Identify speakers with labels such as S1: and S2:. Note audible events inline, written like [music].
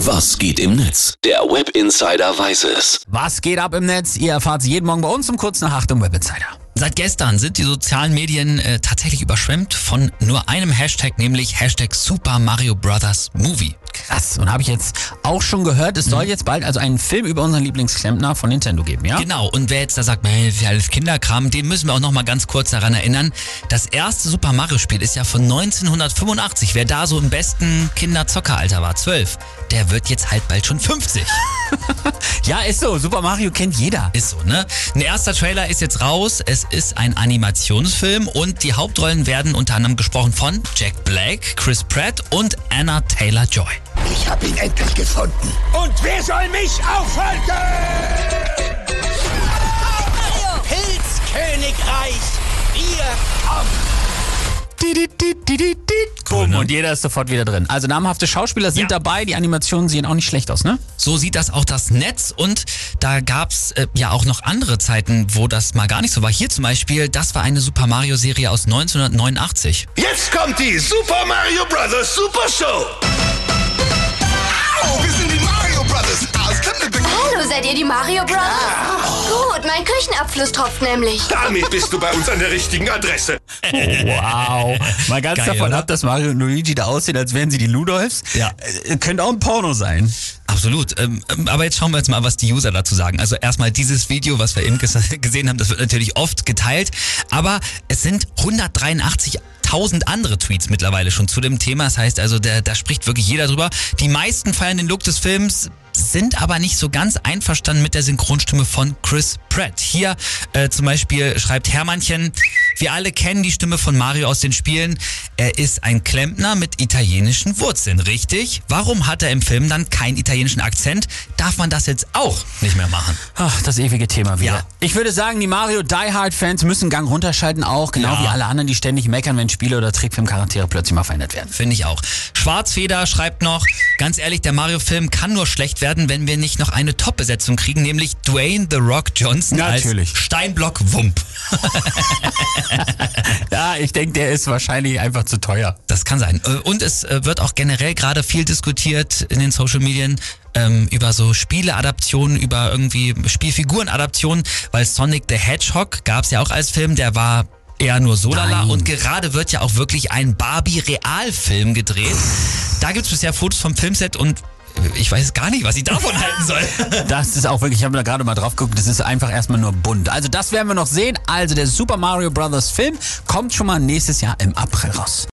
S1: Was geht im Netz? Der Web Insider weiß es.
S2: Was geht ab im Netz? Ihr erfahrt es jeden Morgen bei uns um kurz nach 8 im Web Insider.
S3: Seit gestern sind die sozialen Medien äh, tatsächlich überschwemmt von nur einem Hashtag, nämlich Hashtag Super Mario Brothers Movie.
S2: Krass. Und habe ich jetzt auch schon gehört, es soll jetzt bald also einen Film über unseren Lieblingsklempner von Nintendo geben, ja?
S3: Genau, und wer jetzt da sagt, ja alles Kinderkram, den müssen wir auch noch mal ganz kurz daran erinnern. Das erste Super Mario Spiel ist ja von 1985. Wer da so im besten Kinderzockeralter war, 12, der wird jetzt halt bald schon 50. [laughs]
S2: Ja, ist so. Super Mario kennt jeder.
S3: Ist so, ne? Ein erster Trailer ist jetzt raus. Es ist ein Animationsfilm und die Hauptrollen werden unter anderem gesprochen von Jack Black, Chris Pratt und Anna Taylor-Joy.
S4: Ich habe ihn endlich gefunden.
S5: Und wer soll mich aufhalten? Pilzkönigreich, wir kommen.
S2: Boom,
S3: ne?
S2: und jeder ist sofort wieder drin. Also namhafte Schauspieler sind
S3: Ja.
S2: dabei, die Animationen sehen auch nicht schlecht aus, ne?
S3: So sieht das auch das Netz und da gab's äh, ja auch noch andere Zeiten, wo das mal gar nicht so war. Hier zum Beispiel, das war eine Super Mario Serie aus 1989.
S4: Jetzt kommt die Super Mario Brothers Super Show.
S6: Oh,
S7: ihr die Mario Brothers? Gut, mein Küchenabfluss tropft nämlich.
S4: Damit bist du bei uns an der richtigen Adresse. [laughs]
S2: Wow. Mal ganz
S3: Geil,
S2: davon
S3: oder?
S2: ab, dass Mario und Luigi da aussehen, als wären sie die Ludolfs.
S3: Ja.
S2: Äh, könnte auch ein Porno sein.
S3: Absolut. Ähm, ähm, aber jetzt schauen wir jetzt mal, was die User dazu sagen. Also erstmal dieses Video, was wir eben ges- [laughs] gesehen haben, das wird natürlich oft geteilt. Aber es sind 183.000 andere Tweets mittlerweile schon zu dem Thema. Das heißt also, da, da spricht wirklich jeder drüber. Die meisten feiern den Look des Films sind aber nicht so ganz einverstanden mit der Synchronstimme von Chris Pratt. Hier äh, zum Beispiel schreibt Hermannchen, wir alle kennen die Stimme von Mario aus den Spielen. Er ist ein Klempner mit italienischen Wurzeln, richtig? Warum hat er im Film dann keinen italienischen Akzent? Darf man das jetzt auch nicht mehr machen?
S2: Ach, das ewige Thema wieder.
S3: Ja.
S2: Ich würde sagen, die Mario Die Hard Fans müssen Gang runterschalten, auch genau
S3: Ja.
S2: wie alle anderen, die ständig meckern, wenn Spiele oder Trickfilmcharaktere plötzlich mal verändert werden.
S3: Finde ich auch. Schwarzfeder schreibt noch, ganz ehrlich, der Mario-Film kann nur schlecht werden, wenn wir nicht noch eine Top-Besetzung kriegen, nämlich Dwayne The Rock Johnson
S2: Natürlich.
S3: als Steinblock Wump. [laughs]
S2: Ich denke, der ist wahrscheinlich einfach zu teuer.
S3: Das kann sein. Äh, Und es äh, wird auch generell gerade viel diskutiert in den Social Medien ähm, über so Spieleadaptionen, über irgendwie Spielfigurenadaptionen, weil Sonic the Hedgehog gab es ja auch als Film, der war eher nur so lala
S2: Nein.
S3: und gerade wird ja auch wirklich ein Barbie-Realfilm gedreht. Da gibt es bisher Fotos vom Filmset und ich weiß gar nicht, was ich davon [laughs] halten soll.
S2: Das ist auch wirklich, ich habe da gerade mal drauf geguckt, das ist einfach erstmal nur bunt. Also das werden wir noch sehen. Also der Super Mario Bros. Film kommt schon mal nächstes Jahr im April raus.